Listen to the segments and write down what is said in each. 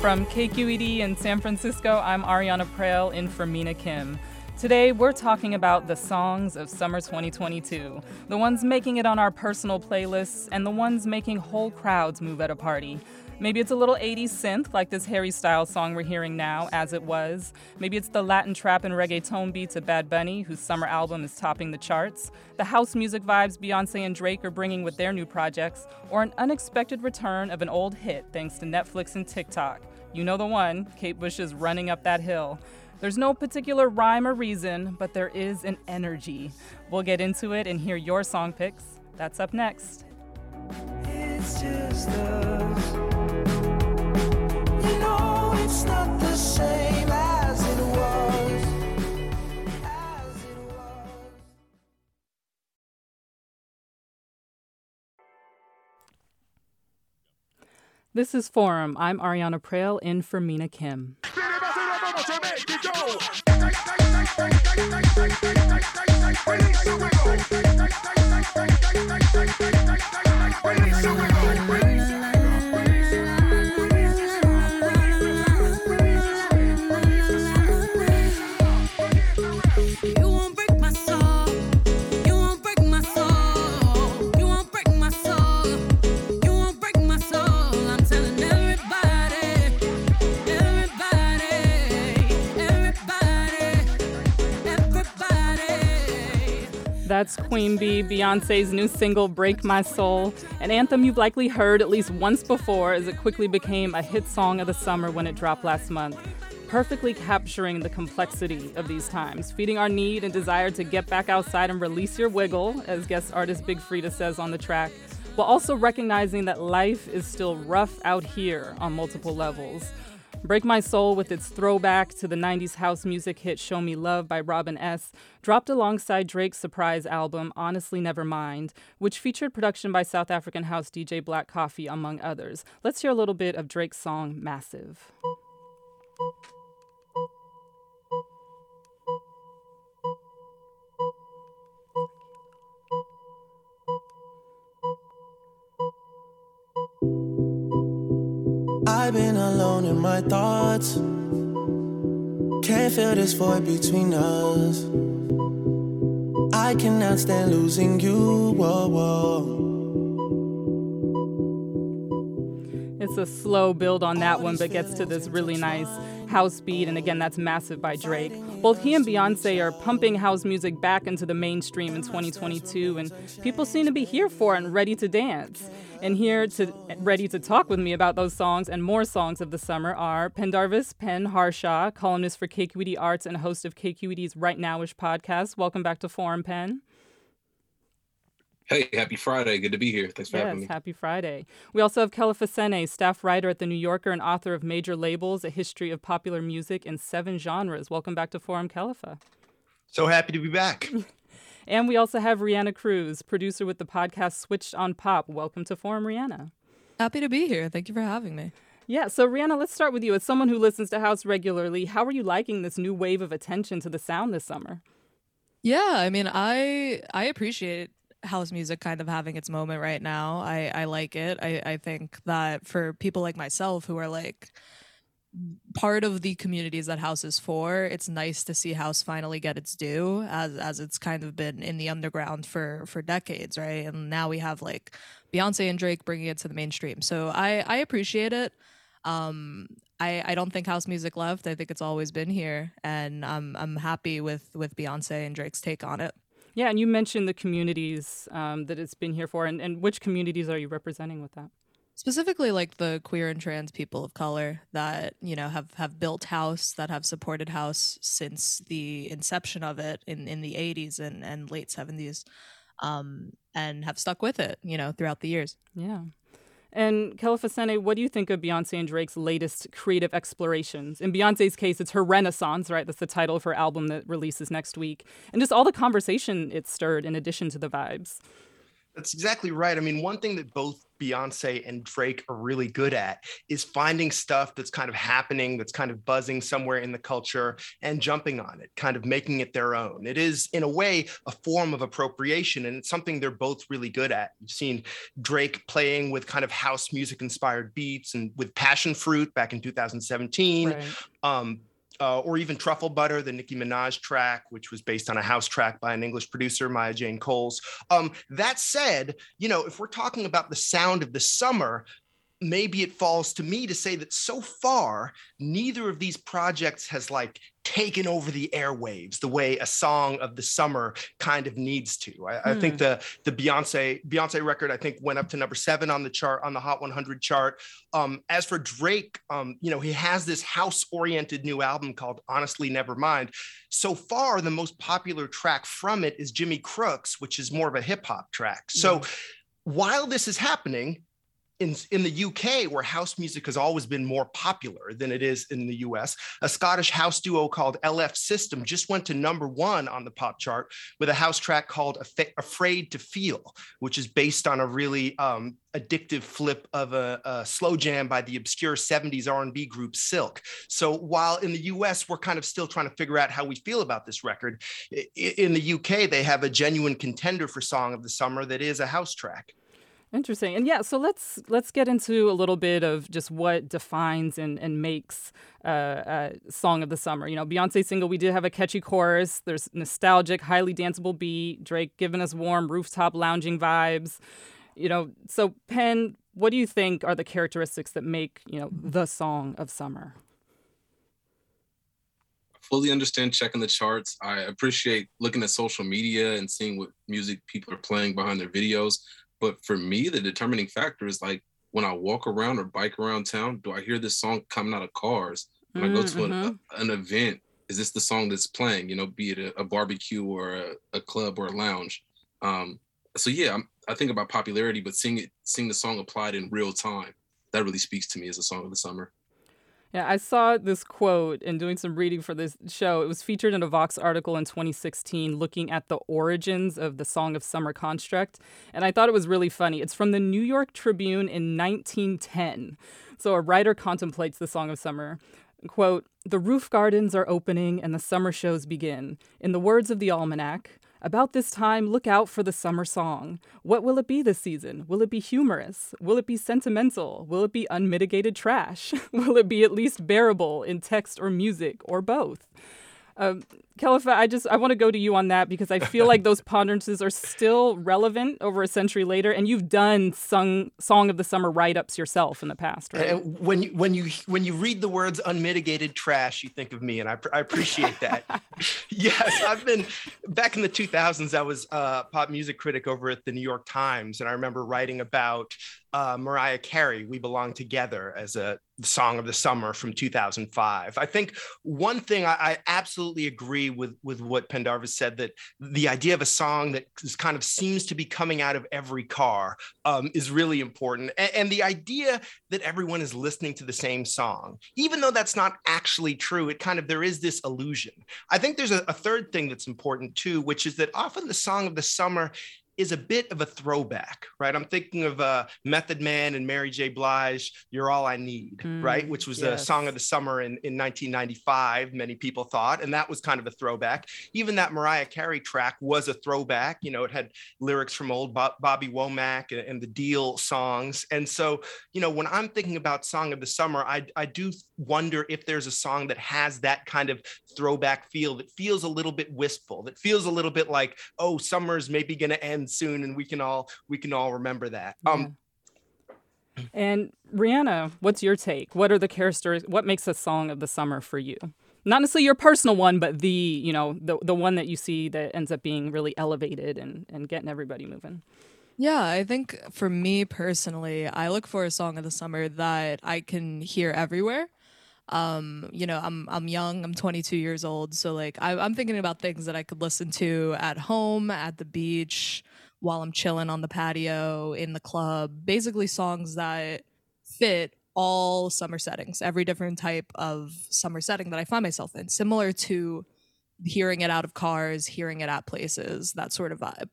From KQED in San Francisco, I'm Ariana Proehl in for Mina Kim. Today, we're talking about the songs of summer 2022, the ones making it on our personal playlists, and the ones making whole crowds move at a party. Maybe it's a little 80s synth like this Harry Styles song we're hearing now, As It Was. Maybe it's the Latin trap and reggaeton beats of Bad Bunny, whose summer album is topping the charts, the house music vibes Beyonce and Drake are bringing with their new projects, or an unexpected return of an old hit thanks to Netflix and TikTok. You know the one, Kate Bush is Running Up That Hill. There's no particular rhyme or reason, but there is an energy. We'll get into it and hear your song picks. That's up next. It's just us. You know it's not the same as it was. This is Forum. I'm Ariana Proehl in for Mina Kim. That's Queen Bee, Beyonce's new single, Break My Soul, an anthem you've likely heard at least once before as it quickly became a hit song of the summer when it dropped last month. Perfectly capturing the complexity of these times, feeding our need and desire to get back outside and release your wiggle, as guest artist Big Freedia says on the track, while also recognizing that life is still rough out here on multiple levels. Break My Soul, with its throwback to the 90s house music hit Show Me Love by Robin S., dropped alongside Drake's surprise album Honestly Nevermind, which featured production by South African house DJ Black Coffee, among others. Let's hear a little bit of Drake's song Massive. I've been alone in my thoughts. Can't feel this void between us. I cannot stand losing you. Whoa, whoa. It's a slow build on that one, but gets to this really nice house beat. And again, that's massive by Drake. Both he and Beyonce are pumping house music back into the mainstream in 2022, and people seem to be here for it and ready to dance. And here to ready to talk with me about those songs and more songs of the summer are Pendarvis Pen Harshaw, columnist for KQED Arts and host of KQED's Right Nowish podcast. Welcome back to Forum Pen. Hey, happy Friday. Good to be here. Thanks for having Yes, me. happy Friday. We also have Kelefa Sanneh, staff writer at The New Yorker and author of Major Labels, A History of Popular Music in Seven Genres. Welcome back to Forum Kelefa. So happy to be back. And we also have Reanna Cruz, producer with the podcast Switched on Pop. Welcome to Forum, Reanna. Happy to be here. Thank you for having me. Yeah, so Reanna, let's start with you. As someone who listens to House regularly, how are you liking this new wave of attention to the sound this summer? Yeah, I mean, I I appreciate house music kind of having its moment right now. I I like it. I I think that for people like myself who are like part of the communities that house is for it's nice to see house finally get its due as as it's kind of been in the underground for for decades right? And now we have like beyonce and drake bringing it to the mainstream. So i i appreciate it. Um i i don't think house music left. I think it's always been here and i'm i'm happy with with beyonce and drake's take on it Yeah, and you mentioned the communities um, that it's been here for, and, and which communities are you representing with that? specifically like the queer and trans people of color that you know have have built house that have supported house since the inception of it in in the 80s and and late 70s um and have stuck with it you know throughout the years Yeah. And Kelefa Sanneh, what do you think of Beyonce and Drake's latest creative explorations? In Beyonce's case, it's her renaissance, right? That's the title of her album that releases next week. And just all the conversation it stirred in addition to the vibes. That's exactly right. I mean, one thing that both Beyonce and Drake are really good at is finding stuff that's kind of happening, that's kind of buzzing somewhere in the culture and jumping on it, kind of making it their own. It is, in a way, a form of appropriation, and it's something they're both really good at. You've seen Drake playing with kind of house music inspired beats and with Passion Fruit back in 2017. Right. Um, uh, or even Truffle Butter, the Nicki Minaj track, which was based on a house track by an English producer, Maya Jane Coles. Um, that said, you know, if we're talking about the sound of the summer, maybe it falls to me to say that so far, neither of these projects has like taken over the airwaves the way a song of the summer kind of needs to. I, I think the the Beyonce Beyonce record I think went up to number seven on the chart on the Hot 100 chart. Um, as for Drake, um, you know he has this house oriented new album called Honestly Nevermind. So far, the most popular track from it is Jimmy Cooks, which is more of a hip hop track. So while this is happening, in, in the UK, where house music has always been more popular than it is in the US, a Scottish house duo called LF System just went to number one on the pop chart with a house track called Aff- Afraid to Feel, which is based on a really um, addictive flip of a, a slow jam by the obscure 70s R&B group Silk. So while in the US, we're kind of still trying to figure out how we feel about this record, in the UK, they have a genuine contender for Song of the Summer that is a house track. Interesting. And yeah, so let's let's get into a little bit of just what defines and, and makes uh, uh, song of the summer. You know, Beyonce single, we did have a catchy chorus. There's nostalgic, highly danceable beat. Drake giving us warm rooftop lounging vibes. You know, so Penn, what do you think are the characteristics that make you know the song of summer? fully understand checking the charts. I appreciate looking at social media and seeing what music people are playing behind their videos. But for me, the determining factor is like when I walk around or bike around town, do I hear this song coming out of cars? When I go to an, Mhm. an event, is this the song that's playing? You know, be it a, a barbecue or a, a club or a lounge. Um, so yeah, I'm, I think about popularity, but seeing it, seeing the song applied in real time, that really speaks to me as a song of the summer. Yeah, I saw this quote in doing some reading for this show. It was featured in a Vox article in 2016 looking at the origins of the Song of Summer construct. And I thought it was really funny. It's from the New York Tribune in 1910. So a writer contemplates the Song of Summer. Quote, the roof gardens are opening and the summer shows begin. In the words of the almanac, about this time, look out for the summer song. What will it be this season? Will it be humorous? Will it be sentimental? Will it be unmitigated trash? will it be at least bearable in text or music or both? Um, Kelefa, I just I want to go to you on that because I feel like those ponderances are still relevant over a century later, and you've done sung song of the summer write ups yourself in the past, right? And when you when you when you read the words unmitigated trash, you think of me, and I, I appreciate that. yes, I've been back in the 2000s. I was a pop music critic over at the New York Times, and I remember writing about uh, Mariah Carey, "We Belong Together" as a song of the summer from 2005. I think one thing I, I absolutely agree with with what Pendarvis said that the idea of a song that is kind of seems to be coming out of every car um, is really important, and, and the idea that everyone is listening to the same song, even though that's not actually true. It kind of there is this illusion. I think there's a, a third thing that's important too, which is that often the song of the summer is a bit of a throwback, right? I'm thinking of uh, Method Man and Mary J. Blige, "You're All I Need," right? Which was yes. song of the summer in, in 1995. Many people thought, and that was kind of a throwback. Even that Mariah Carey track was a throwback. You know, it had lyrics from old Bo- Bobby Womack and, and the Deal songs. And so, you know, when I'm thinking about song of the summer, I I do wonder if there's a song that has that kind of throwback feel that feels a little bit wistful, that feels a little bit like, oh, summer's maybe going to end soon, and we can all we can all remember that. Um, And Reanna, what's your take? What are the characters? What makes a song of the summer for you? Not necessarily your personal one, but the you know the the one that you see that ends up being really elevated and and getting everybody moving. Yeah, I think for me personally, I look for a song of the summer that I can hear everywhere. Um, you know, I'm I'm young, I'm 22 years old, so like I, I'm thinking about things that I could listen to at home, at the beach, while I'm chilling on the patio, in the club. Basically, songs that fit all summer settings, every different type of summer setting that I find myself in, similar to hearing it out of cars, hearing it at places, that sort of vibe.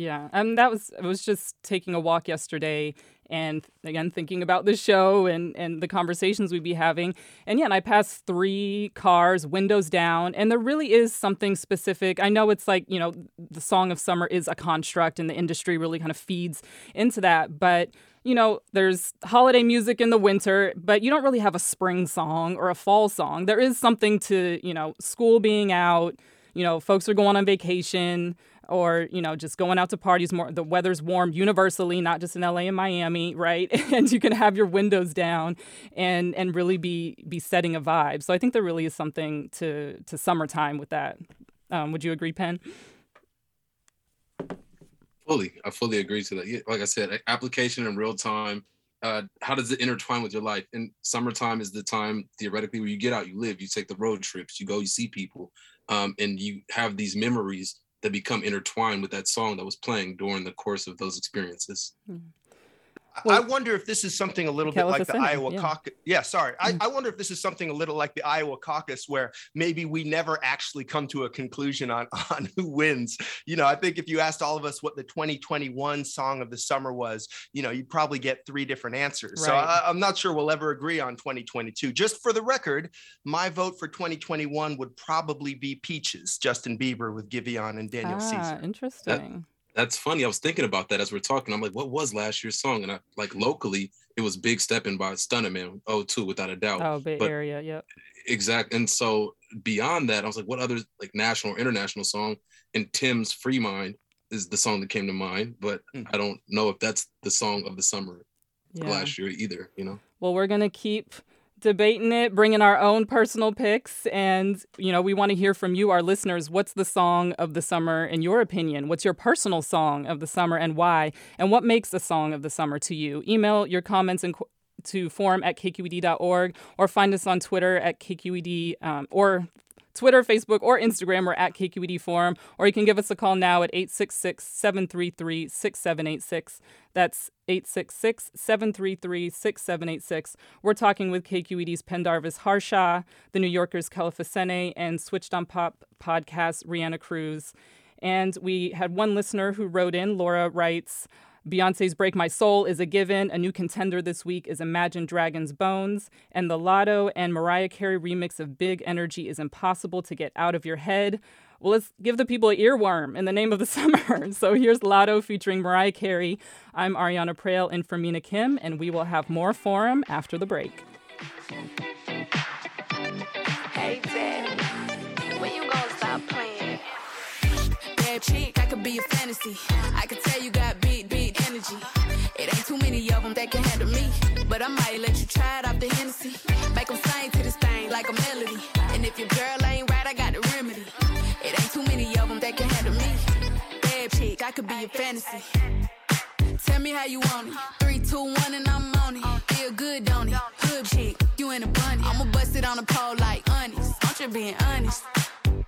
Yeah, and that was I was just taking a walk yesterday, and again thinking about the show and and the conversations we'd be having, and yeah, and I passed three cars, windows down, and there really is something specific. I know it's like you know the song of summer is a construct, and the industry really kind of feeds into that, but you know, there's holiday music in the winter, but you don't really have a spring song or a fall song. There is something to, you know, school being out, you know, folks are going on vacation or, you know, just going out to parties more. The weather's warm universally, not just in LA and Miami, right? and you can have your windows down and and really be be setting a vibe. So I think there really is something to to summertime with that. Um, would you agree, Penn? Fully, I fully agree to that. Like I said, application in real time. Uh, how does it intertwine with your life? And summertime is the time theoretically where you get out, you live, you take the road trips, you go, you see people, um, and you have these memories that become intertwined with that song that was playing during the course of those experiences. Hmm. I- I wonder if this is something a little bit like the Iowa yeah. Mm. caucus. Yeah, sorry. I, I wonder if this is something a little like the Iowa caucus, where maybe we never actually come to a conclusion on on who wins. You know, I think if you asked all of us what the 2021 song of the summer was, you know, you'd probably get three different answers. So Right. I, I'm not sure we'll ever agree on 2022. Just for the record, my vote for 2021 would probably be Peaches, Justin Bieber with Giveon and Daniel ah, Caesar. interesting. That's funny. I was thinking about that as we're talking. I'm like, what was last year's song? And I like locally, it was Big Steppin' by Stunner Man, oh two, without a doubt. Oh, Bay but- Area, yep. Exact. And so beyond that, I was like, what other like national or international song? And Tems Free Mind is the song that came to mind, but Mm. I don't know if that's the song of the summer Yeah. last year either, you know? Well, we're to keep debating it, bringing our own personal picks. And, you know, we want to hear from you, our listeners. What's the song of the summer, in your opinion? What's your personal song of the summer and why? And what makes a song of the summer to you? Email your comments and. qu- To form at kqed.org or find us on Twitter at kqed um, or Twitter, Facebook, or Instagram. We're at KQED Forum. Or you can give us a call now at 866 733 6786. That's 866 733 6786. We're talking with KQED's Pendarvis Harshaw, The New Yorker's Kelefa Sanneh, and Switched on Pop podcast, Reanna Cruz. And we had one listener who wrote in. Laura writes, Beyonce's Break My Soul is a given. A new contender this week is Imagine Dragons Bones. And the Latto and Mariah Carey remix of Big Energy is impossible to get out of your head. Well, let's give the people an earworm in the name of the summer. So here's Latto featuring Mariah Carey. I'm Ariana Proehl in for Mina Kim, and we will have more forum after the break. Hey, when you gonna stop playing? Bad I could be a fantasy. I could tell you got big, energy. It ain't too many of them that can handle me. But I might let you try it off the Hennessy. Make them sing to this thing like a melody. And if your girl ain't right, I got the remedy. It ain't too many of them that can handle me. Bad chick, I could be a fantasy. Tell me how you want it. Three, two, one, and I'm on it. Feel good, don't it? Good chick, you in a bunny. I'ma bust it on the pole like honest. I'm just being honest.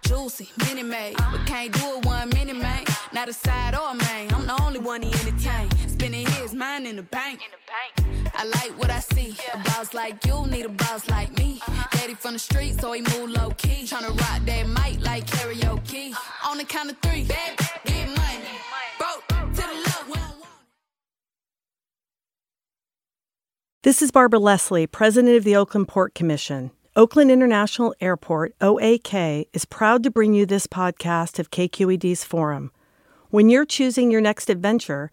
Juicy, mini made, but can't do it one minute, man. Not a side or a main. I'm the only one he entertain. Spending his mind in the bank. I like what I see. A boss like you need a boss like me. Uh-huh. Daddy from the street, so he move low key. Tryna rock that mic like karaoke. Uh-huh. On the count of three, bad, get money. Broke to the love, we don't want. This is Barbara Leslie, President of the Oakland Port Commission. Oakland International Airport, OAK, is proud to bring you this podcast of KQED's Forum. When you're choosing your next adventure,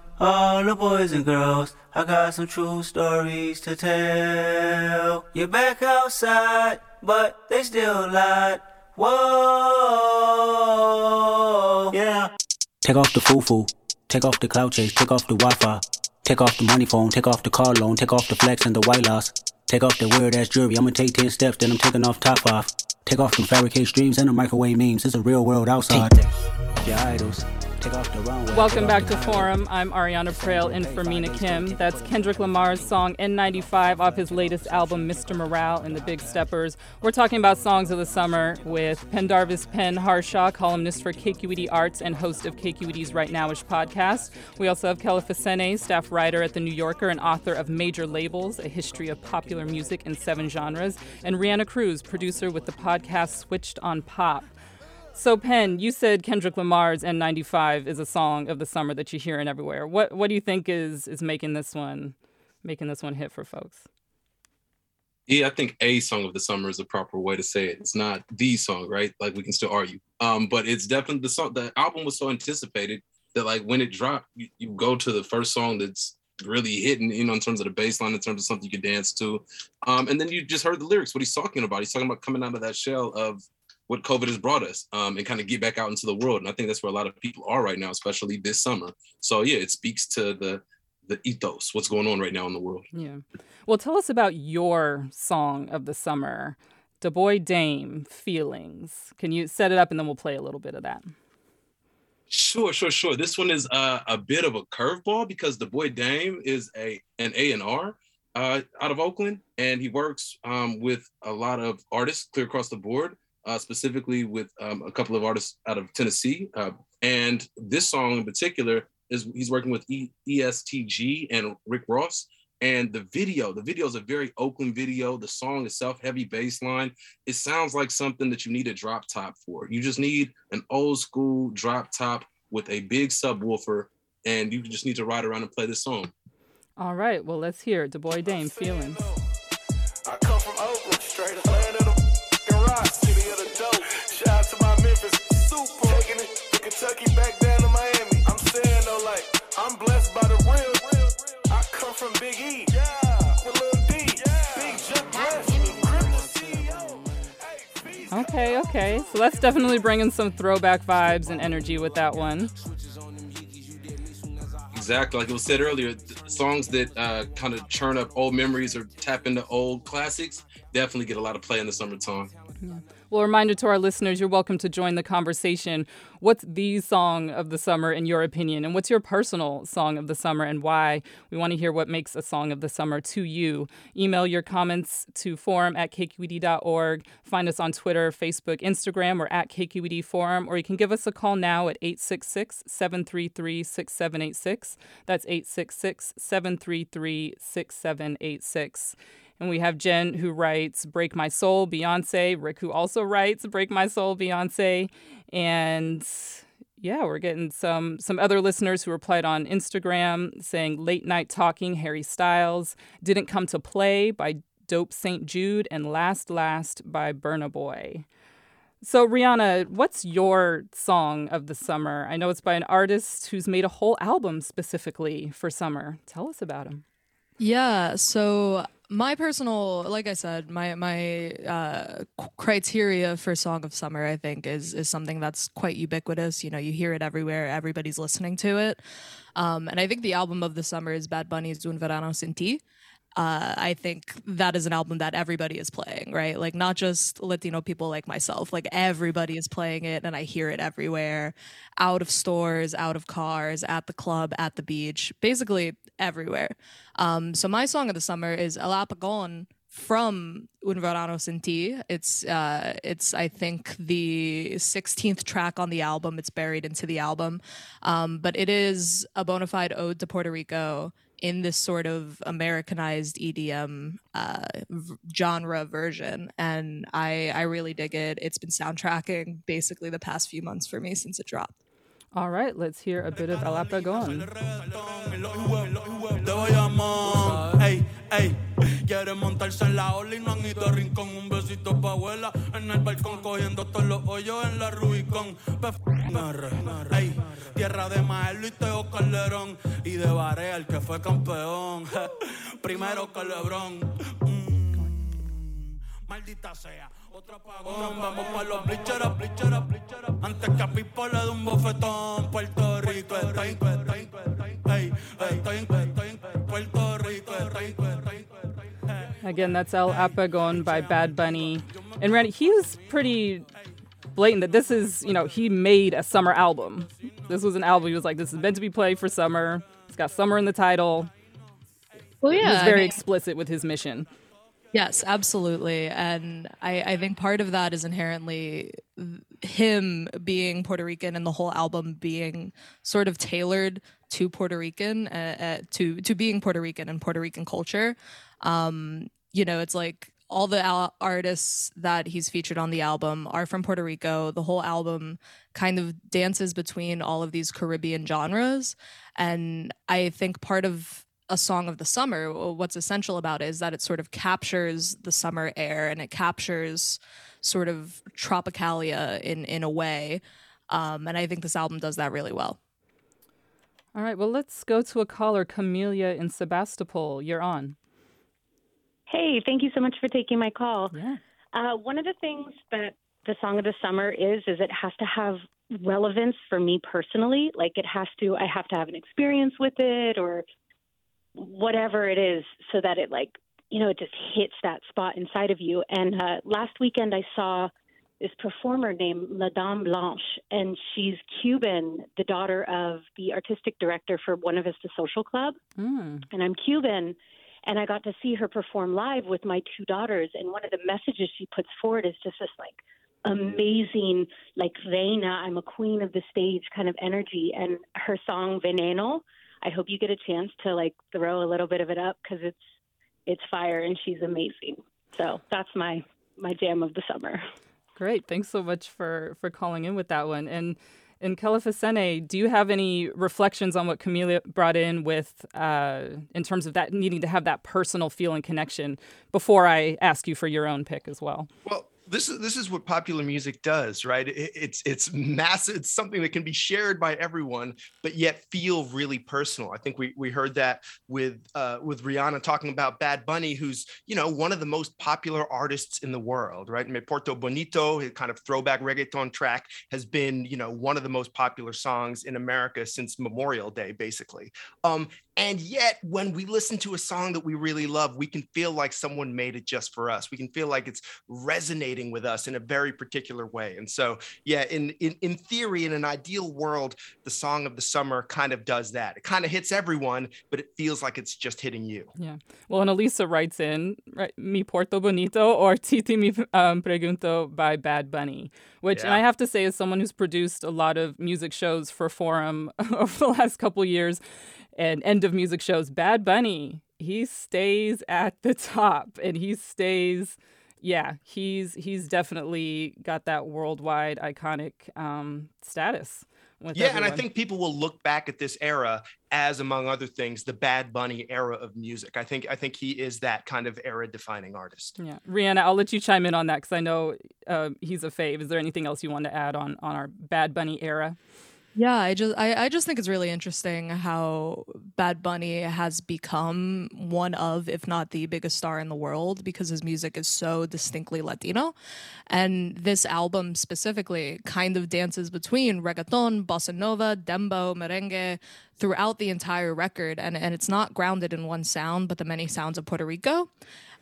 all the boys and girls. I got some true stories to tell. You're back outside, but they still lied. Whoa, yeah. Take off the foo-foo, take off the cloud chase, take off the Wi-Fi, take off the money phone, take off the car loan, take off the flex and the white loss, take off the weird ass jewelry. I'ma take ten steps, then I'm taking off top off. Take off them fabricate streams and the microwave memes. It's a real world outside. Your idols. Welcome back to Forum. I'm Ariana Proehl in for Mina Kim. That's Kendrick Lamar's song N95 off his latest album, Mr. Morale and the Big Steppers. We're talking about songs of the summer with Pendarvis Penn Harshaw, columnist for KQED Arts and host of KQED's Right Nowish podcast. We also have Kelefa Sanneh, staff writer at The New Yorker and author of Major Labels, A History of Popular Music in Seven Genres, and Reanna Cruz, producer with the podcast Switched on Pop. So, Penn, you said Kendrick Lamar's N95 is a song of the summer that you hear in everywhere. What what do you think is is making this one making this one hit for folks? Yeah, I think a song of the summer is a proper way to say it. It's not the song, right? Like we can still argue. Um, but it's definitely the song. The album was so anticipated that like when it dropped, you, you go to the first song that's really hitting, you know, in terms of the bass line, in terms of something you can dance to. Um, and then you just heard the lyrics, what he's talking about. He's talking about coming out of that shell of what COVID has brought us um, and kind of get back out into the world. And I think that's where a lot of people are right now, especially this summer. So yeah, it speaks to the the ethos, what's going on right now in the world. Yeah. Well, tell us about your song of the summer, Da Boy Dame, Feelings. Can you set it up and then we'll play a little bit of that? Sure, sure, sure. This one is uh, a bit of a curveball because the boy Dame is a an A and R uh, out of Oakland, and he works um, with a lot of artists clear across the board. Uh, specifically with um, a couple of artists out of Tennessee, uh, and this song in particular is he's working with e- ESTG and Rick Ross. And the video, the video is a very Oakland video. The song itself, heavy bass line. It sounds like something that you need a drop top for. You just need an old school drop top with a big subwoofer, and you just need to ride around and play this song. All right. Well, let's hear it. Da Boy Dame, Feelings. Okay, okay. So that's definitely bringing some throwback vibes and energy with that one. Exactly, like it was said earlier, songs that uh, kind of churn up old memories or tap into old classics definitely get a lot of play in the summertime. Well, reminder to our listeners, you're welcome to join the conversation. What's the song of the summer in your opinion? And what's your personal song of the summer and why? We want to hear what makes a song of the summer to you. Email your comments to forum at kqed.org. Find us on Twitter, Facebook, Instagram, or at KQED Forum, or you can give us a call now at 866 733 6786. That's 866 733 6786. And we have Jen who writes Break My Soul, Beyonce. Rick who also writes Break My Soul, Beyonce. And yeah, we're getting some some other listeners who replied on Instagram saying Late Night Talking, Harry Styles, Didn't Come to Play by Dope St. Jude, and Last Last by Burna Boy. So, Reanna, what's your song of the summer? I know it's by an artist who's made a whole album specifically for summer. Tell us about him. Yeah, so my personal, like I said, my my uh, criteria for song of summer, I think, is is something that's quite ubiquitous. You know, you hear it everywhere. Everybody's listening to it, um, and I think the album of the summer is Bad Bunny's "Un Verano Sin Ti." Uh, I think that is an album that everybody is playing, right? Like not just Latino people like myself, like everybody is playing it, and I hear it everywhere, out of stores, out of cars, at the club, at the beach, basically everywhere. Um, so my song of the summer is El Apagón from Un Verano Sin Ti. It's uh, it's I think the 16th track on the album. It's buried into the album, um, but it is a bona fide ode to Puerto Rico in this sort of Americanized EDM uh, v- genre version, and I I really dig it. It's been soundtracking basically the past few months for me since it dropped. All right, let's hear a bit of El Apagón. Ey, ey. Quiere montarse en la ola y no han ido a rincón. Un besito pa' abuela en el balcón, cogiendo todos los hoyos en la Rubicón. Ey, tierra de Maelo y Teo Calderón. Y de Barea, el que fue campeón. Primero que Lebrón. Mm, Maldita sea. Otro apagón, vamos pa' los bleachers. Antes que a Pipo le dé un bofetón, Puerto Rico está Rico está en Again, that's El Apagón by Bad Bunny. And Randy, he was pretty blatant that this is, you know, he made a summer album. This was an album. He was like, this is meant to be played for summer. It's got summer in the title. Well, He yeah, I very mean- explicit with his mission. Yes, absolutely. And I, I think part of that is inherently him being Puerto Rican and the whole album being sort of tailored to Puerto Rican, uh, uh, to to being Puerto Rican and Puerto Rican culture. Um, you know, it's like all the al- artists that he's featured on the album are from Puerto Rico. The whole album kind of dances between all of these Caribbean genres. And I think part of a song of the summer, what's essential about it is that it sort of captures the summer air and it captures sort of tropicalia in, in a way. Um, and I think this album does that really well. All right, well, let's go to a caller, Camelia in Sebastopol. You're on. Hey, thank you so much for taking my call. Yeah. Uh, one of the things that the song of the summer is is it has to have relevance for me personally. Like it has to, I have to have an experience with it or whatever it is, so that it like you know it just hits that spot inside of you. And uh, last weekend I saw this performer named La Dame Blanche, and she's Cuban, the daughter of the artistic director for Buena Vista Social Club Mm. and I'm Cuban, and I got to see her perform live with my two daughters. And one of the messages she puts forward is just this like amazing, like reina, I'm a queen of the stage kind of energy. And her song Veneno, I hope you get a chance to like throw a little bit of it up because it's it's fire and she's amazing. So that's my my jam of the summer. Great. Thanks so much for for calling in with that one. And in Kelefa Sanneh, do you have any reflections on what Camelia brought in with uh, in terms of that needing to have that personal feel and connection before I ask you for your own pick as well? Well, this is this is what popular music does, right? It, it's it's massive. It's something that can be shared by everyone, but yet feel really personal. I think we we heard that with uh, with Reanna talking about Bad Bunny, who's you know one of the most popular artists in the world, right? Me Porto Bonito, his kind of throwback reggaeton track, has been you know one of the most popular songs in America since Memorial Day, basically. Um, and yet, when we listen to a song that we really love, we can feel like someone made it just for us. We can feel like it's resonating with us in a very particular way. And so, yeah, in in, in theory, in an ideal world, the song of the summer kind of does that. It kind of hits everyone, but it feels like it's just hitting you. Yeah. Well, and Elisa writes in, right, Me Porto Bonito or Titi Mi um, Pregunto by Bad Bunny, which, Yeah. I have to say, as someone who's produced a lot of music shows for Forum over the last couple years and end of music shows, Bad Bunny, he stays at the top and he stays. Yeah, he's he's definitely got that worldwide iconic um, status. With yeah, and I think people will look back at this era as, among other things, the Bad Bunny era of music. I think I think he is that kind of era-defining artist. Yeah, Reanna, I'll let you chime in on that because I know uh, he's a fave. Is there anything else you want to add on on our Bad Bunny era? Yeah, I just I, I just think it's really interesting how Bad Bunny has become one of, if not the biggest star in the world, because his music is so distinctly Latino. And this album specifically kind of dances between reggaeton, bossa nova, dembow, merengue throughout the entire record. And and it's not grounded in one sound, but the many sounds of Puerto Rico.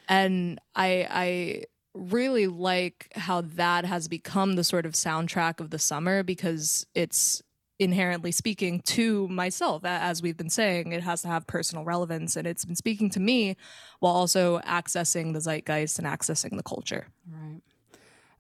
And I I really like how that has become the sort of soundtrack of the summer because it's inherently speaking to myself as we've been saying it has to have personal relevance and it's been speaking to me while also accessing the zeitgeist and accessing the culture Right.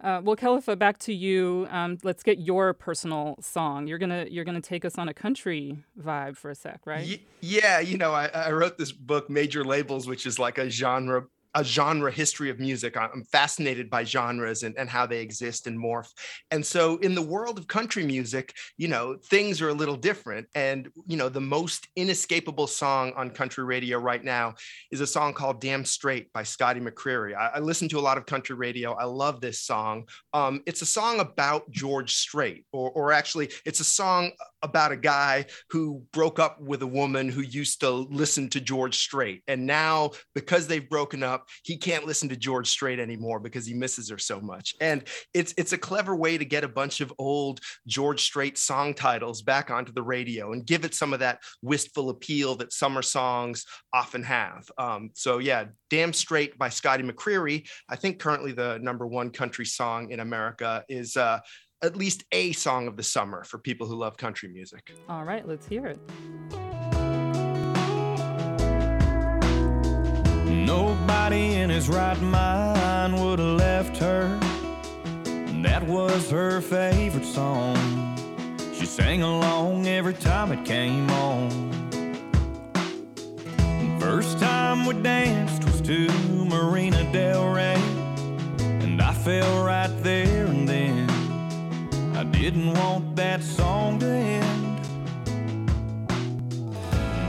Uh, well, Kelefa, back to you. Um, let's get your personal song. You're gonna you're gonna take us on a country vibe for a sec, right? Ye- yeah, you know, I, I wrote this book, Major Labels, which is like a genre a genre history of music. I'm fascinated by genres and, and how they exist and morph. And so in the world of country music, you know, things are a little different. And, you know, the most inescapable song on country radio right now is a song called Damn Straight by Scotty McCreery. I, I listen to a lot of country radio. I love this song. Um, it's a song about George Strait, or, or actually, it's a song about a guy who broke up with a woman who used to listen to George Strait. And now, because they've broken up, he can't listen to George Strait anymore because he misses her so much. And it's it's a clever way to get a bunch of old George Strait song titles back onto the radio and give it some of that wistful appeal that summer songs often have. Um, so yeah, Damn Straight by Scotty McCreery. I think currently the number one country song in America is uh, at least a song of the summer for people who love country music. All right, let's hear it. Nobody in his right mind would have left her. That was her favorite song. She sang along every time it came on. First time we danced was to Marina Del Rey, and I fell right there and then. I didn't want that song to end.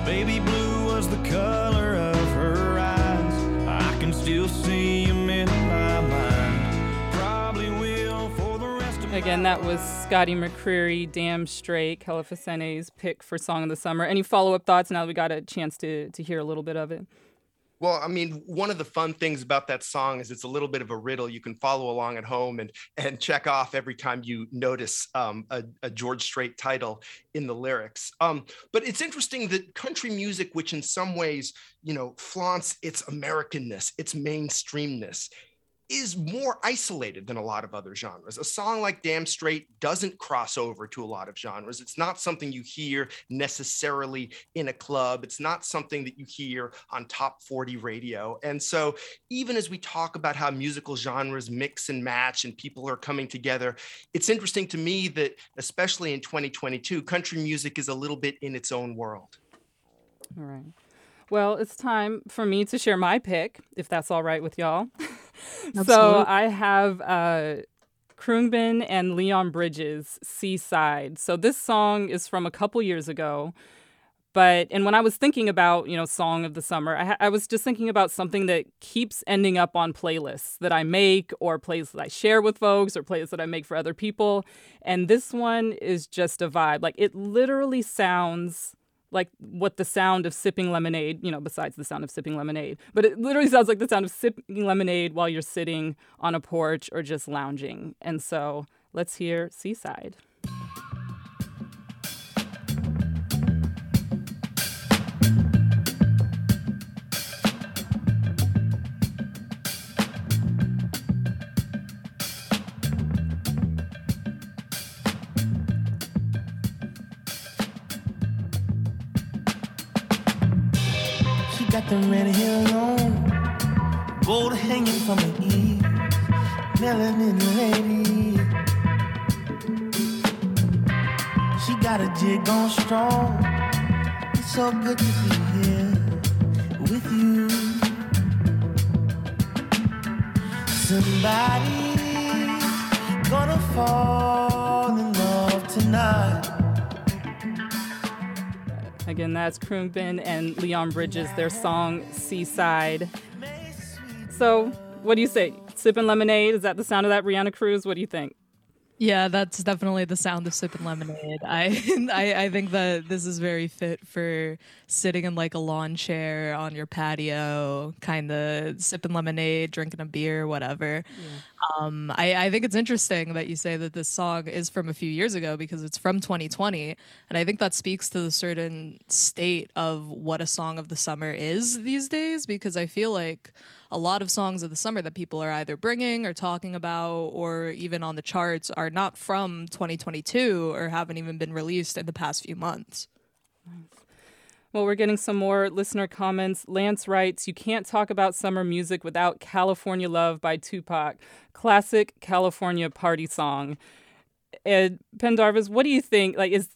Baby blue was the color of her eyes. I can still see them in my mind. Probably will for the rest of Again, that was Scotty McCreery, Damn Straight, Kelefa Sanneh's pick for Song of the Summer. Any follow up thoughts now that we got a chance to, to hear a little bit of it? Well, I mean, one of the fun things about that song is it's a little bit of a riddle. You can follow along at home and and check off every time you notice um, a, a, George Strait title in the lyrics. Um, but it's interesting that country music, which in some ways, you know, flaunts its Americanness, its mainstreamness, is more isolated than a lot of other genres. A song like Damn Straight doesn't cross over to a lot of genres. It's not something you hear necessarily in a club. It's not something that you hear on top 40 radio. And so, even as we talk about how musical genres mix and match and people are coming together, it's interesting to me that, especially in 2022, country music is a little bit in its own world. All right. Well, it's time for me to share my pick, if that's all right with y'all. so I have uh, Khruangbin and Leon Bridges, Seaside. So this song is from a couple years ago. But, and when I was thinking about, you know, Song of the Summer, I, I was just thinking about something that keeps ending up on playlists that I make or plays that I share with folks or plays that I make for other people. And this one is just a vibe. Like it literally sounds like what the sound of sipping lemonade, you know, besides the sound of sipping lemonade, but it literally sounds like the sound of sipping lemonade while you're sitting on a porch or just lounging. And so let's hear Seaside. Melanin lady. She got a jig on strong. It's so good to be here with you. Gonna fall in love tonight. Again, that's Khruangbin and Leon Bridges, their song Seaside. So, what do you say? Sipping lemonade? Is that the sound of that Reanna Cruz? What do you think? Yeah, that's definitely the sound of sipping lemonade. I, I I think that this is very fit for sitting in like a lawn chair on your patio, kind of sipping lemonade, drinking a beer, whatever. Um, I, I think it's interesting that you say that this song is from a few years ago because it's from 2020, and I think that speaks to the certain state of what a song of the summer is these days. Because I feel like a lot of songs of the summer that people are either bringing or talking about or even on the charts are not from 2022 or haven't even been released in the past few months. Well, we're getting some more listener comments. Lance writes, You can't talk about summer music without California Love by Tupac. Classic California party song. And Pendarvis, what do you think? Like, is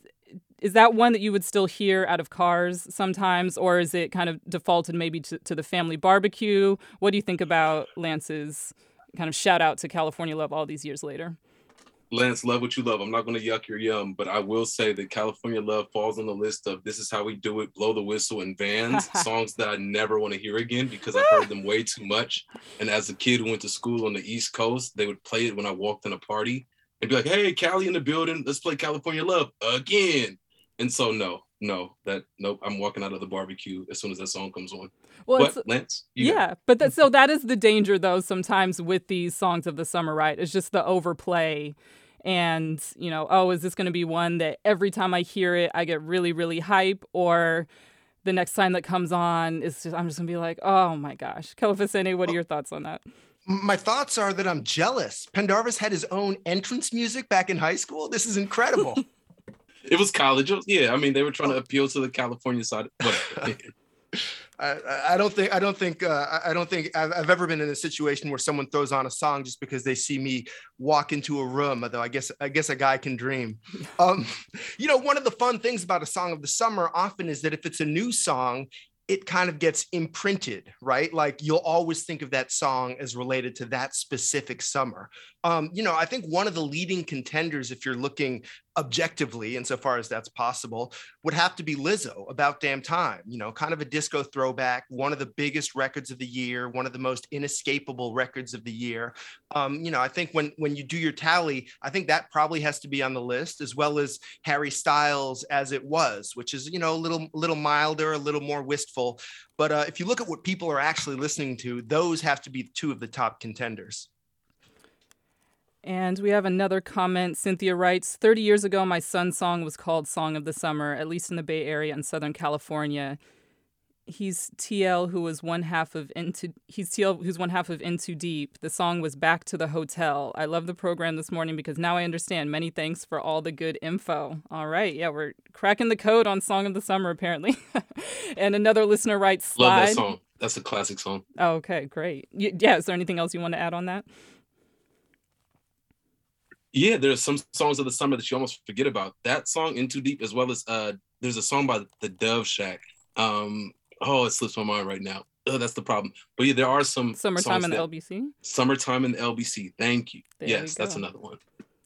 is that one that you would still hear out of cars sometimes, or is it kind of defaulted maybe to, to the family barbecue? What do you think about Lance's kind of shout out to California Love all these years later? Lance, love what you love. I'm not going to yuck your yum, but I will say that California Love falls on the list of This Is How We Do It, Blow the Whistle, and Vans, songs that I never want to hear again because I've heard them way too much. And as a kid who went to school on the East Coast, they would play it when I walked in a party and be like, hey, Cali in the building, let's play California Love again. And so, no, no, that, nope, I'm walking out of the barbecue as soon as that song comes on. Well, but, it's- Lance? you got it. Yeah, but that, so that is the danger, though. Sometimes with these songs of the summer, right? It's just the overplay, and you know, oh, is this going to be one that every time I hear it, I get really, really hype, or the next time that comes on is just I'm just gonna be like, oh my gosh, Kelefa Sanneh, what are your thoughts on that? My thoughts are that I'm jealous. Pendarvis had his own entrance music back in high school. This is incredible. It was college. It was- yeah, I mean, they were trying to appeal to the California side. Whatever. I- I, don't think I don't think uh, I- I don't think I've, I've ever been in a situation where someone throws on a song just because they see me walk into a room. Although I guess I guess a guy can dream. Um, you know, one of the fun things about a song of the summer often is that if it's a new song, it kind of gets imprinted, right? Like you'll always think of that song as related to that specific summer. Um, you know, I think one of the leading contenders, if you're looking objectively, insofar as that's possible, would have to be Lizzo, About Damn Time. You know, kind of a disco throwback, one of the biggest records of the year, one of the most inescapable records of the year. Um, you know, I think when when you do your tally, I think that probably has to be on the list, as well as Harry Styles as it was, which is you know a little little milder, a little more wistful. But uh, if you look at what people are actually listening to, those have to be two of the top contenders. And we have another comment. Cynthia writes 30 years ago, my son's song was called Song of the Summer, at least in the Bay Area and Southern California. He's TL, who was one half of Into. He's TL, who's one half of N2Deep. The song was Back to the Hotel. I love the program this morning because now I understand. Many thanks for all the good info. All right, yeah, we're cracking the code on Song of the Summer apparently. and another listener writes, Love that song. That's a classic song. Oh, okay, great. Yeah, is there anything else you want to add on that? Yeah, there's some songs of the summer that you almost forget about. That song, N2Deep, as well as uh there's a song by the Dove Shack. Um, oh, it slips my mind right now. Oh, that's the problem. But yeah, there are some Summertime in the LBC. Summertime in the LBC. Thank you. There you yes, that's another one.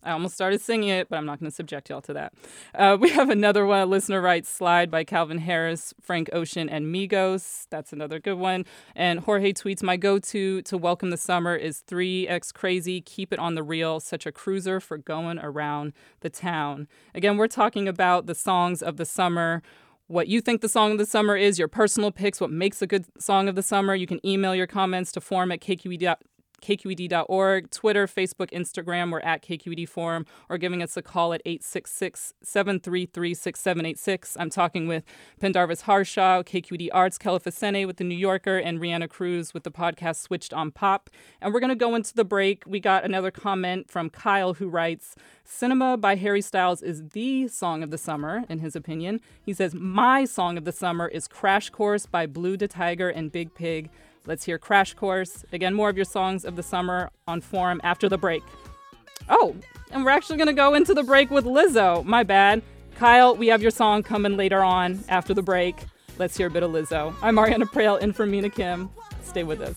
I almost started singing it, but I'm not going to subject y'all to that. Uh, we have another one. Listener writes Slide by Calvin Harris, Frank Ocean, and Migos. That's another good one. And Jorge tweets My go to welcome the summer is 3X Krazy. Keep it on the real. Such a cruiser for going around the town. Again, we're talking about the songs of the summer. What you think the song of the summer is, your personal picks, what makes a good song of the summer. You can email your comments to forum at kqed kqed.org, Twitter, Facebook, Instagram, we're at KQED Forum, or giving us a call at 866 733 6786. I'm talking with Pendarvis Harshaw, KQED Arts, Kelefa Sanneh with The New Yorker, and Reanna Cruz with the podcast Switched on Pop. And we're going to go into the break. We got another comment from Kyle who writes Cinema by Harry Styles is the song of the summer, in his opinion. He says, My song of the summer is Crash Course by Blu DeTiger and Big Pig. Let's hear Crash Course. Again, more of your songs of the summer on Forum after the break. Oh, and we're actually going to go into the break with Lizzo. My bad. Kyle, we have your song coming later on after the break. Let's hear a bit of Lizzo. I'm Ariana Proehl in for Mina Kim. Stay with us.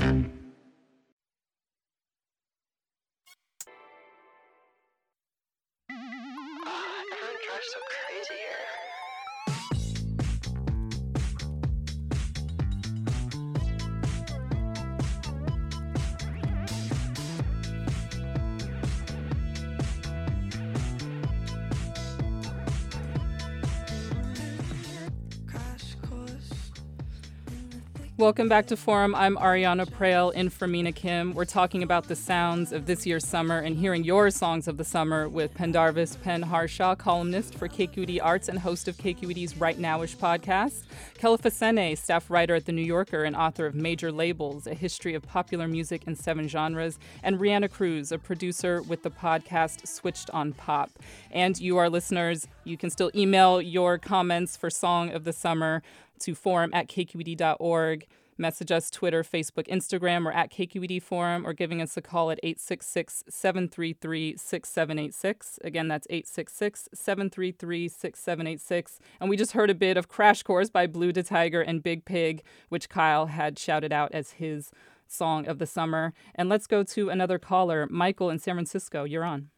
Welcome back to Forum. I'm Ariana Proehl in for Mina Kim. We're talking about the sounds of this year's summer and hearing your songs of the summer with Pendarvis Pen Harshaw, columnist for KQED Arts and host of KQED's Right Nowish podcast. Kelefa Sanneh, staff writer at The New Yorker and author of Major Labels, A History of Popular Music in Seven Genres. And Reanna Cruz, a producer with the podcast Switched on Pop. And you, our listeners, you can still email your comments for Song of the Summer to forum at kqed.org. Message us Twitter, Facebook, Instagram, or at KQED Forum, or giving us a call at 866 733 6786. Again, that's 866 733 6786. And we just heard a bit of Crash Course by Blu DeTiger and Big Pig, which Kyle had shouted out as his song of the summer. And let's go to another caller, Michael in San Francisco. You're on.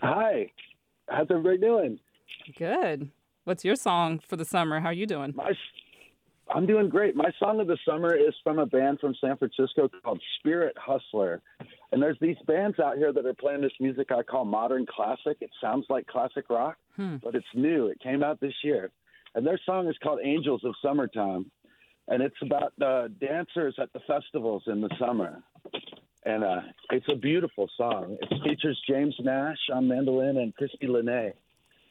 Hi. How's everybody doing? Good. What's your song for the summer? How are you doing? My, I'm doing great. My song of the summer is from a band from San Francisco called Spirit Hustler. And there's these bands out here that are playing this music I call modern classic. It sounds like classic rock, Hmm. but it's new. It came out this year. And their song is called Angels of Summertime. And it's about uh, dancers at the festivals in the summer. And uh, it's a beautiful song. It features James Nash on mandolin and Christy Lene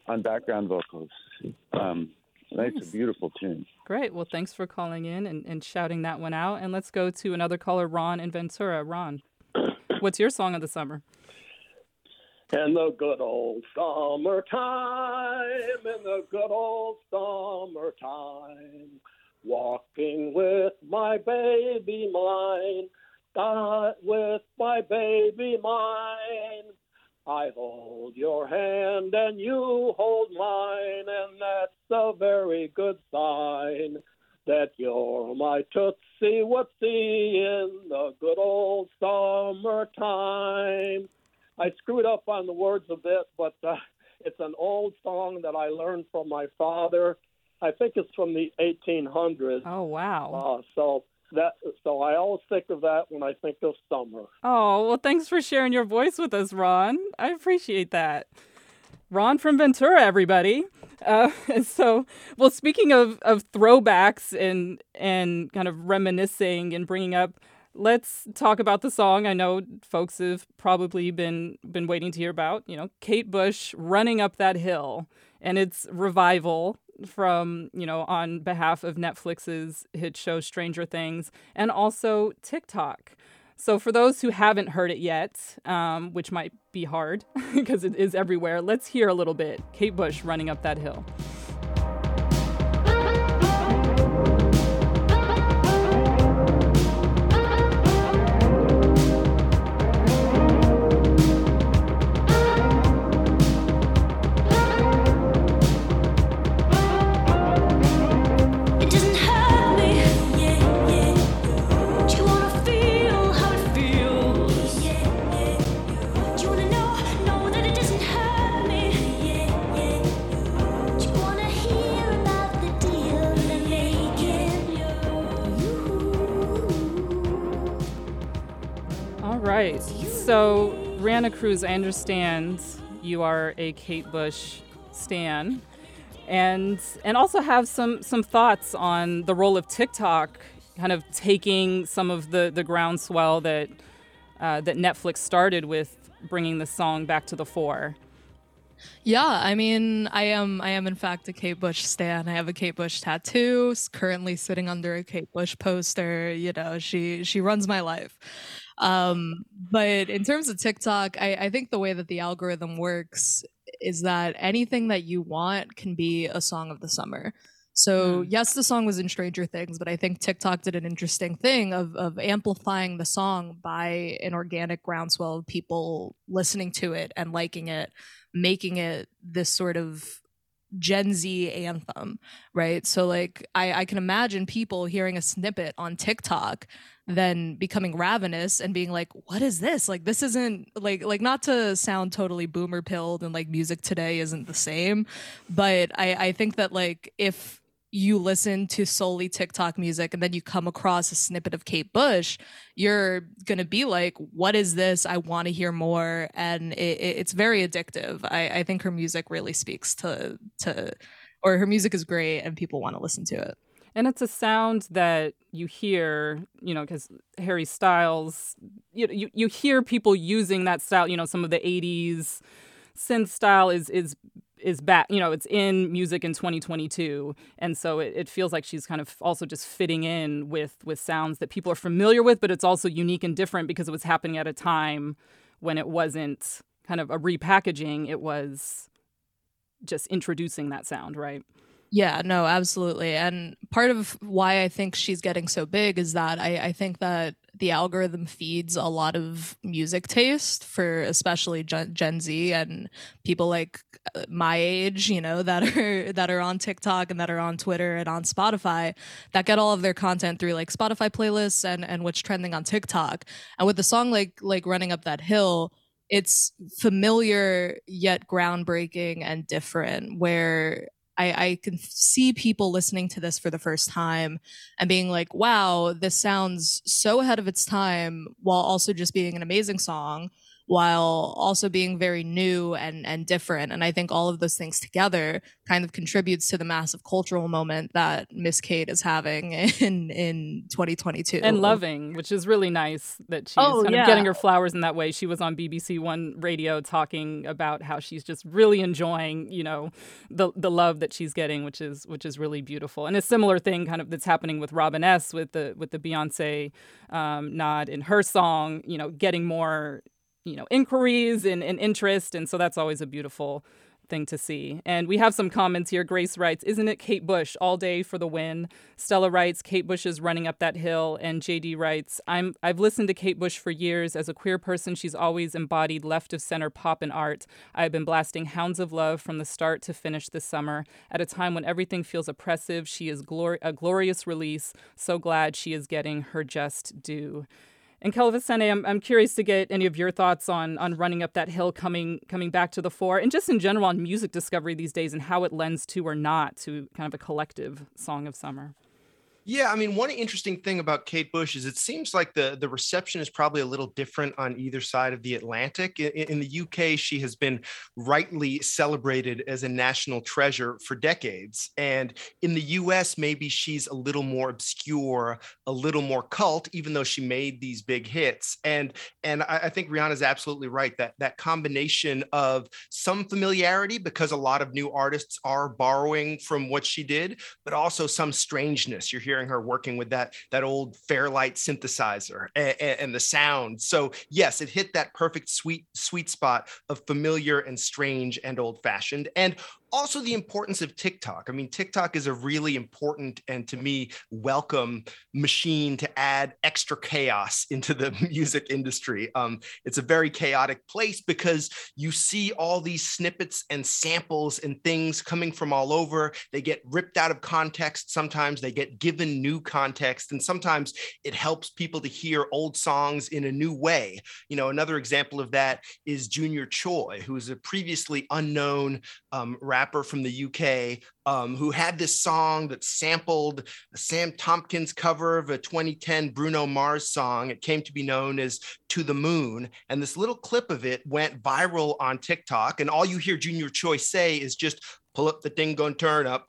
on background vocals. Um, and it's a beautiful tune. Great. Well, thanks for calling in and, and shouting that one out. And let's go to another caller, Ron in Ventura. Ron, what's your song of the summer? In the good old summertime, in the good old summertime, walking with my baby mine, with my baby mine. I hold your hand and you hold mine, and that's a very good sign that you're my tootsie whoopsie in the good old summertime. I screwed up on the words a bit, but uh, it's an old song that I learned from my father. I think it's from the 1800s. Oh wow! Uh, so that so I always think of that when I think of summer. Oh, well, thanks for sharing your voice with us, Ron. I appreciate that. Ron from Ventura, everybody. Uh, so, well, speaking of, of throwbacks and and kind of reminiscing and bringing up, let's talk about the song. I know folks have probably been been waiting to hear about. You know, Kate Bush running up that hill and its revival from you know on behalf of Netflix's hit show Stranger Things and also TikTok. So, for those who haven't heard it yet, um, which might be hard because it is everywhere, let's hear a little bit. Kate Bush running up that hill. So, Reanna Cruz, I understand you are a Kate Bush stan, and and also have some some thoughts on the role of TikTok, kind of taking some of the the groundswell that uh, that Netflix started with bringing the song back to the fore. Yeah, I mean, I am I am in fact a Kate Bush stan. I have a Kate Bush tattoo, currently sitting under a Kate Bush poster. You know, she she runs my life. Um, but in terms of TikTok, I, I think the way that the algorithm works is that anything that you want can be a song of the summer. So yes, the song was in Stranger Things, but I think TikTok did an interesting thing of of amplifying the song by an organic groundswell of people listening to it and liking it, making it this sort of Gen Z anthem, right? So like I, I can imagine people hearing a snippet on TikTok then becoming ravenous and being like, what is this? Like this isn't like like not to sound totally boomer pilled and like music today isn't the same. But I, I think that like if you listen to solely TikTok music and then you come across a snippet of Kate Bush, you're gonna be like, "What is this? I want to hear more." And it- it's very addictive. I, I think her music really speaks to to, or her music is great and people want to listen to it. And it's a sound that you hear, you know, because Harry Styles, you, you you hear people using that style. You know, some of the '80s synth style is is is back. You know, it's in music in 2022, and so it, it feels like she's kind of also just fitting in with with sounds that people are familiar with, but it's also unique and different because it was happening at a time when it wasn't kind of a repackaging. It was just introducing that sound, right? Yeah, no, absolutely. And part of why I think she's getting so big is that I, I think that the algorithm feeds a lot of music taste for especially Gen, Gen Z and people like uh, my age, you know, that are that are on TikTok and that are on Twitter and on Spotify that get all of their content through like Spotify playlists and and what's trending on TikTok. And with the song like like running up that hill, it's familiar yet groundbreaking and different where I, I can see people listening to this for the first time and being like, wow, this sounds so ahead of its time while also just being an amazing song, while also being very new and, and different. And I think all of those things together kind of contributes to the massive cultural moment that Miss Kate is having in, in 2022. and loving, which is really nice that she's Oh, kind yeah. of getting her flowers in that way. She was on BBC One radio talking about how she's just really enjoying, you know, the the love that she's getting, which is which is really beautiful. And a similar thing kind of that's happening with Robin S with the with the Beyonce um, nod in her song, you know, getting more, you know, inquiries and, and interest, and so that's always a beautiful thing to see. And we have some comments here. Grace writes, Isn't it Kate Bush all day for the win? Stella writes, Kate Bush is running up that hill. And JD writes, I'm, I've listened to Kate Bush for years. As a queer person, she's always embodied left of center pop and art. I've been blasting Hounds of Love from the start to finish this summer. At a time when everything feels oppressive, she is glor- a glorious release. So glad she is getting her just due. And Kelefa Sanneh, I'm, I'm curious to get any of your thoughts on on running up that hill, coming coming back to the fore, and just in general on music discovery these days and how it lends to or not to kind of a collective song of summer. Yeah, I mean, one interesting thing about Kate Bush is it seems like the the reception is probably a little different on either side of the Atlantic. In, in the UK, she has been rightly celebrated as a national treasure for decades, and in the US, maybe she's a little more obscure, a little more cult, even though she made these big hits. And and I, I think Reanna's absolutely right that that combination of some familiarity because a lot of new artists are borrowing from what she did, but also some strangeness. You're hearing her working with that that old Fairlight synthesizer and, and the sound. So yes, it hit that perfect sweet sweet spot of familiar and strange and old fashioned. And also the importance of TikTok. I mean, TikTok is a really important and to me welcome machine to add extra chaos into the music industry. Um, it's a very chaotic place because you see all these snippets and samples and things coming from all over. They get ripped out of context. Sometimes they get given new context, and sometimes it helps people to hear old songs in a new way. You know, another example of that is Junior Choi, who is a previously unknown um, rapper from the UK um, who had this song that sampled Sam Tompkins cover of a 2010 Bruno Mars song. It came to be known as To the Moon. And this little clip of it went viral on TikTok. And all you hear Junior Choi say is just pull up the thing, gonna turn up.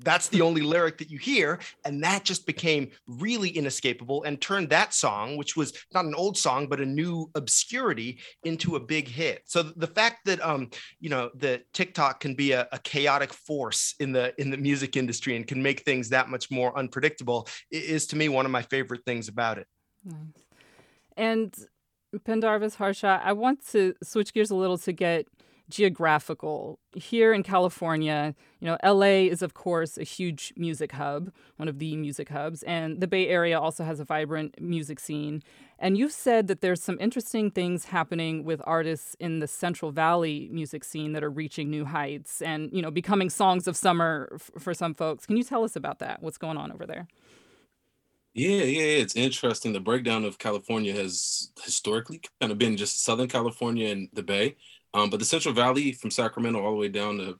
That's the only lyric that you hear and that just became really inescapable and turned that song which was not an old song but a new obscurity into a big hit so the fact that um you know that tiktok can be a, a chaotic force in the in the music industry and can make things that much more unpredictable is to me one of my favorite things about it Nice. And Pendarvis Harshaw, I want to switch gears a little to get geographical. Here in California, you know, LA is of course a huge music hub, one of the music hubs, and the Bay Area also has a vibrant music scene. And you've said that there's some interesting things happening with artists in the Central Valley music scene that are reaching new heights and, you know, becoming songs of summer f- for some folks. Can you tell us about that? What's going on over there? Yeah, yeah, yeah, it's interesting. The breakdown of California has historically kind of been just Southern California and the Bay. Um, but the Central Valley from Sacramento all the way down to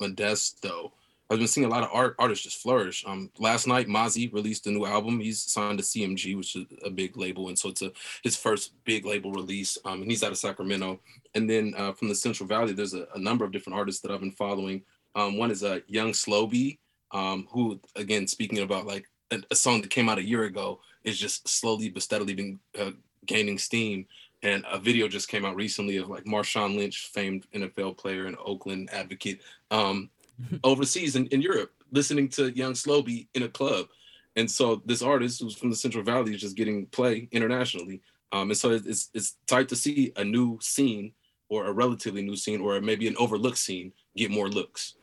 Modesto, I've been seeing a lot of art artists just flourish. Um, last night, Mozzy released a new album. He's signed to CMG, which is a big label, and so it's a his first big label release. Um, and he's out of Sacramento. And then uh, from the Central Valley, there's a, a number of different artists that I've been following. Um, one is uh, Young Slo-Be, um, who again speaking about like a, a song that came out a year ago is just slowly but steadily been uh, gaining steam. And a video just came out recently of like Marshawn Lynch, famed NFL player and Oakland advocate, um, overseas in, in Europe, listening to Young Slo-Be in a club. And so this artist who's from the Central Valley is just getting play internationally. Um, and so it's it's tight to see a new scene or a relatively new scene or maybe an overlooked scene get more looks.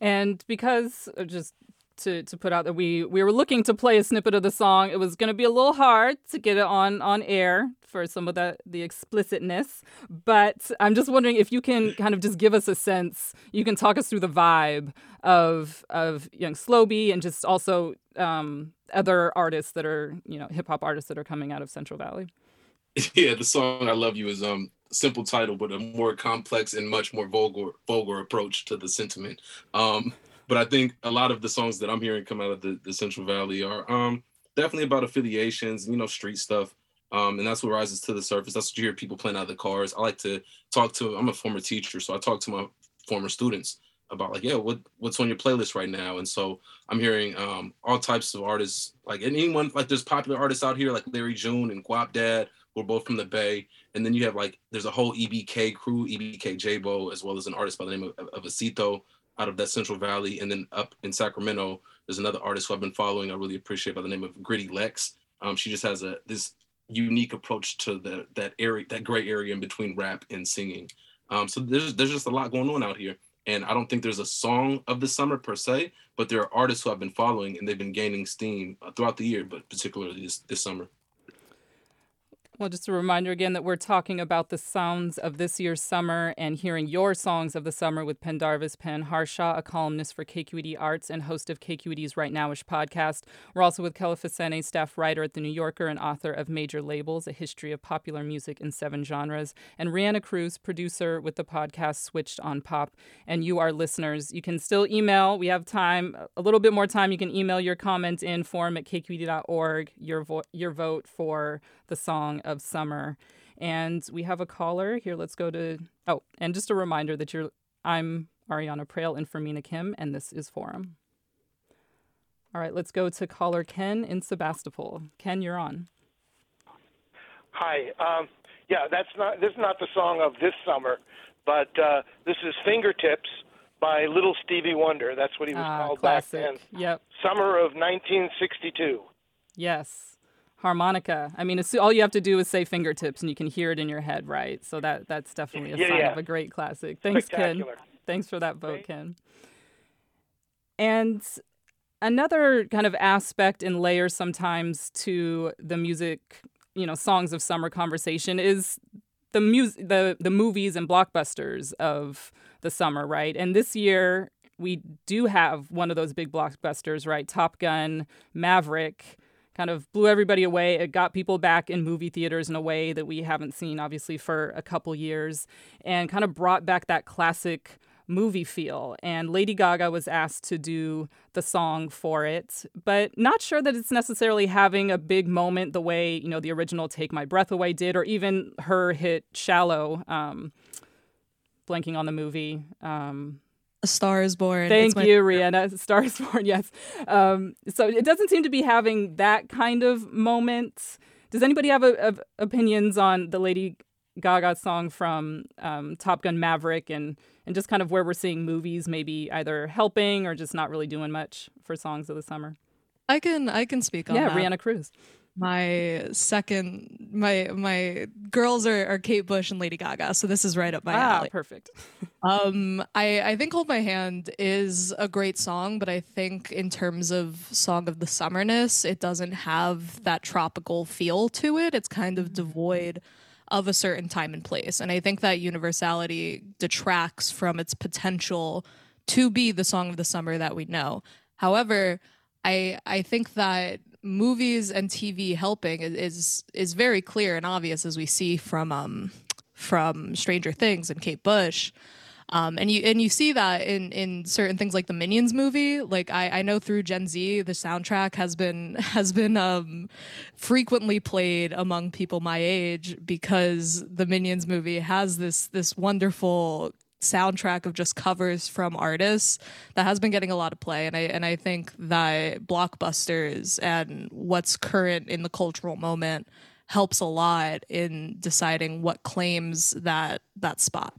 And because uh, just to, to put out that we we were looking to play a snippet of the song, it was going to be a little hard to get it on on air for some of the the explicitness. But I'm just wondering if you can kind of just give us a sense. You can talk us through the vibe of of Young Slo-Be and just also um, other artists that are you know hip hop artists that are coming out of Central Valley. yeah, the song "I Love You" is um simple title, but a more complex and much more vulgar vulgar approach to the sentiment. Um, but I think a lot of the songs that I'm hearing come out of the, the Central Valley are um definitely about affiliations, you know, street stuff. Um, and that's what rises to the surface. That's what you hear people playing out of the cars. I like to talk to. I'm a former teacher, so I talk to my former students about like, yeah, what what's on your playlist right now? And so I'm hearing um, all types of artists, like anyone like there's popular artists out here like Larry June and Guapdad, who are both from the Bay. And then you have like there's a whole EBK crew, EBK Jaaybo, as well as an artist by the name of, of out of that Central Valley. And then up in Sacramento, there's another artist who I've been following. I really appreciate by the name of Gritty Lex. Um, she just has a this unique approach to the that area, that gray area in between rap and singing. Um, so there's there's just a lot going on out here. And I don't think there's a song of the summer per se, but there are artists who I've been following and they've been gaining steam uh, throughout the year, but particularly this, this summer. Well, just a reminder again that we're talking about the sounds of this year's summer and hearing your songs of the summer with Pendarvis Pen Harshaw, a columnist for KQED Arts and host of KQED's Right Nowish podcast. We're also with Kelefa Sanneh, staff writer at The New Yorker and author of Major Labels, A History of Popular Music in Seven Genres, and Reanna Cruz, producer with the podcast Switched on Pop. And you, our listeners, you can still email. We have time, a little bit more time. You can email your comment in forum at kqed.org, your, vo- your vote for the song of summer. And we have a caller here. Let's go to oh, and just a reminder that you're I'm Ariana Proehl and for Mina Kim, and this is Forum. All right, let's go to caller Ken in Sebastopol. Ken, you're on. Hi. Um, yeah, that's not. This is not the song of this summer, but uh, this is "Fingertips" by Little Stevie Wonder. That's what he was Ah, called classic. back then. Yep. Summer of 1962. Yes. Harmonica. I mean, all you have to do is say fingertips, and you can hear it in your head, right? So that that's definitely a Yeah, sign yeah. of a great classic. Thanks, Ken. Thanks for that vote, Ken. And another kind of aspect and layer sometimes to the music, you know, songs of summer conversation is the music, the the movies and blockbusters of the summer, right? And this year we do have one of those big blockbusters, right? Top Gun, Maverick kind of blew everybody away. It got people back in movie theaters in a way that we haven't seen, obviously, for a couple years, and kind of brought back that classic movie feel. And Lady Gaga was asked to do the song for it, but not sure that it's necessarily having a big moment the way, you know, the original Take My Breath Away did, or even her hit Shallow, um, blanking on the movie. Um, A Star is Born. Thank you, Reanna. A Star is Born, yes. Um, so it doesn't seem to be having that kind of moment. Does anybody have a, of opinions on the Lady Gaga song from um, Top Gun Maverick and, and just kind of where we're seeing movies maybe either helping or just not really doing much for songs of the summer? I can I can speak on yeah, that. Yeah, Reanna Cruz. My second my my girls are, are Kate Bush and Lady Gaga, so this is right up my ah, alley. perfect. Um, I I think "Hold My Hand" is a great song, but I think in terms of song of the summerness, it doesn't have that tropical feel to it. It's kind of devoid of a certain time and place, and I think that universality detracts from its potential to be the song of the summer that we know. However, I I think that movies and TV helping is is, very clear and obvious as we see from um from Stranger Things and Kate Bush. Um, and you and you see that in in certain things like the Minions movie. Like I, I know through Gen Z, the soundtrack has been has been um, frequently played among people my age because the Minions movie has this this wonderful soundtrack of just covers from artists that has been getting a lot of play and I and I think that blockbusters and what's current in the cultural moment helps a lot in deciding what claims that that spot.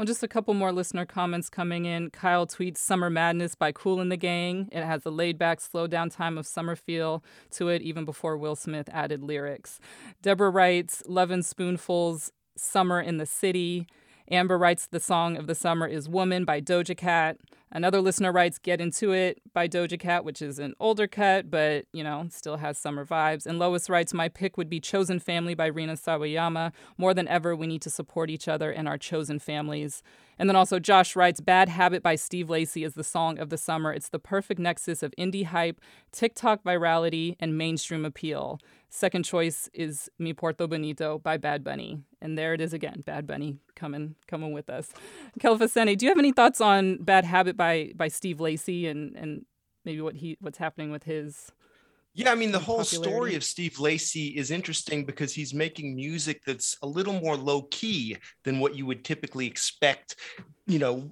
Well, just a couple more listener comments coming in. Kyle tweets Summer Madness by Kool and the Gang. It has a laid back, slow down time of summer feel to it, even before Will Smith added lyrics. Deborah writes Lovin' Spoonful's Summer in the City. Amber writes the song of the summer is Woman by Doja Cat. Another listener writes Get Into It by Doja Cat, which is an older cut, but, you know, still has summer vibes. And Lois writes My pick would be Chosen Family by Rina Sawayama. More than ever, we need to support each other and our chosen families. And then also Josh writes Bad Habit by Steve Lacy is the song of the summer. It's the perfect nexus of indie hype, TikTok virality, and mainstream appeal. Second choice is Me Porto Bonito by Bad Bunny. And there it is again, Bad Bunny coming coming with us. Kelefa Sanneh, do you have any thoughts on Bad Habit by by Steve Lacy and and maybe what he what's happening with his Yeah, I mean, the whole popularity? story of Steve Lacy is interesting because he's making music that's a little more low key than what you would typically expect, you know,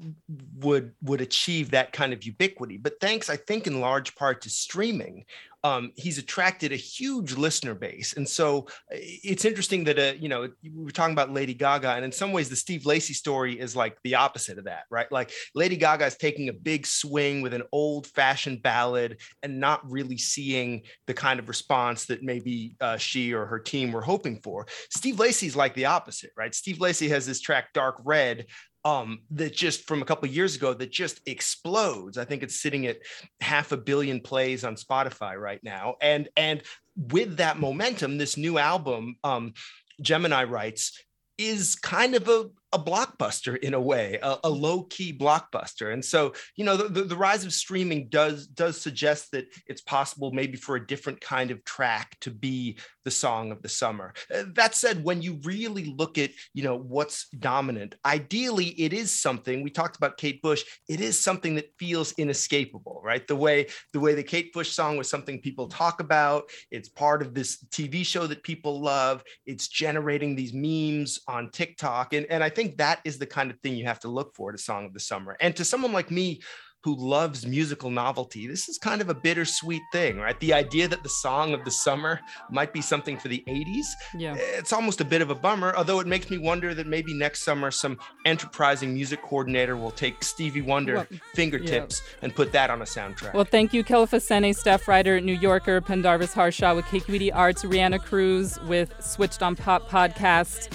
would would achieve that kind of ubiquity. But thanks, I think, in large part to streaming, um, he's attracted a huge listener base. And so uh, it's interesting that, uh, you know, we were talking about Lady Gaga, and in some ways, the Steve Lacy story is like the opposite of that, right? Like Lady Gaga is taking a big swing with an old fashioned ballad and not really seeing the kind of response that maybe uh, she or her team were hoping for. Steve Lacy's like the opposite, right? Steve Lacy has this track, Dark Red, um, that just from a couple years ago that just explodes. I think it's sitting at half a billion plays on Spotify right now, and and with that momentum, this new album, um, Gemini Rights, is kind of a a blockbuster in a way, a, a low key blockbuster. And so, you know, the, the, the rise of streaming does does suggest that it's possible maybe for a different kind of track to be the song of the summer. Uh, That said, when you really look at, you know, what's dominant, ideally it is something. We talked about Kate Bush. It is something that feels inescapable, right? The way the way the Kate Bush song was something people talk about. It's part of this TV show that people love. It's generating these memes on TikTok, and and I think that is the kind of thing you have to look for to song of the summer. And to someone like me who loves musical novelty, this is kind of a bittersweet thing, right? The idea that the song of the summer might be something for the 80s, Yeah. it's almost a bit of a bummer, although it makes me wonder that maybe next summer some enterprising music coordinator will take Stevie Wonder Well, fingertips and put that on a soundtrack. Well, thank you, Kelefa Sanneh, staff writer, New Yorker, Pendarvis Harshaw with KQED Arts, Reanna Cruz with Switched on Pop podcast.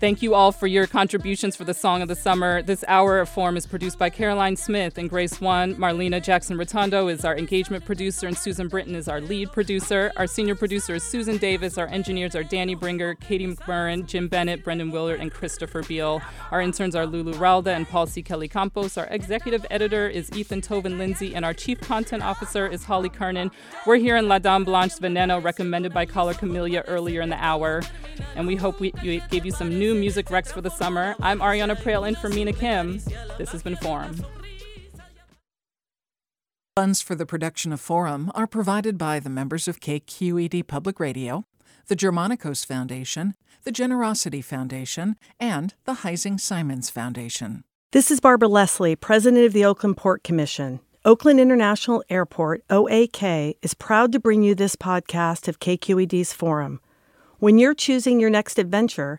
Thank you all for your contributions for the Song of the Summer. This hour of Forum is produced by Caroline Smith and Grace One. Marlena Jackson Rotondo is our engagement producer, and Susan Britton is our lead producer. Our senior producer is Susan Davis. Our engineers are Danny Bringer, Katie McMurrin, Jim Bennett, Brendan Willard, and Christopher Beal. Our interns are Lulu Ralda and Paul C. Kelly Campos. Our executive editor is Ethan Toven-Lindsey, and our chief content officer is Holly Kernan. We're here in La Dame Blanche Veneno, recommended by caller Camellia earlier in the hour. And we hope we, we gave you some new music recs for the summer. I'm Ariana Proehl in for Mina Kim. This has been Forum. Funds for the production of Forum are provided by the members of KQED Public Radio, the Germanacos Foundation, the Generosity Foundation, and the Heising Simons Foundation. This is Barbara Leslie, President of the Oakland Port Commission. Oakland International Airport, OAK, is proud to bring you this podcast of KQED's Forum. When you're choosing your next adventure,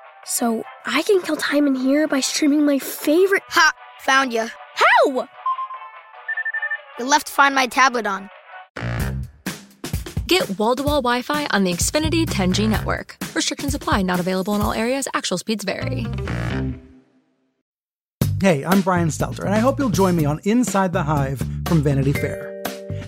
So I can kill time in here by streaming my favorite. Ha! Found you. How? You left Find My tablet on. Get wall to wall Wi Fi on the Xfinity 10G network. Restrictions apply, not available in all areas. Actual speeds vary. Hey, I'm Brian Stelter, and I hope you'll join me on Inside the Hive from Vanity Fair.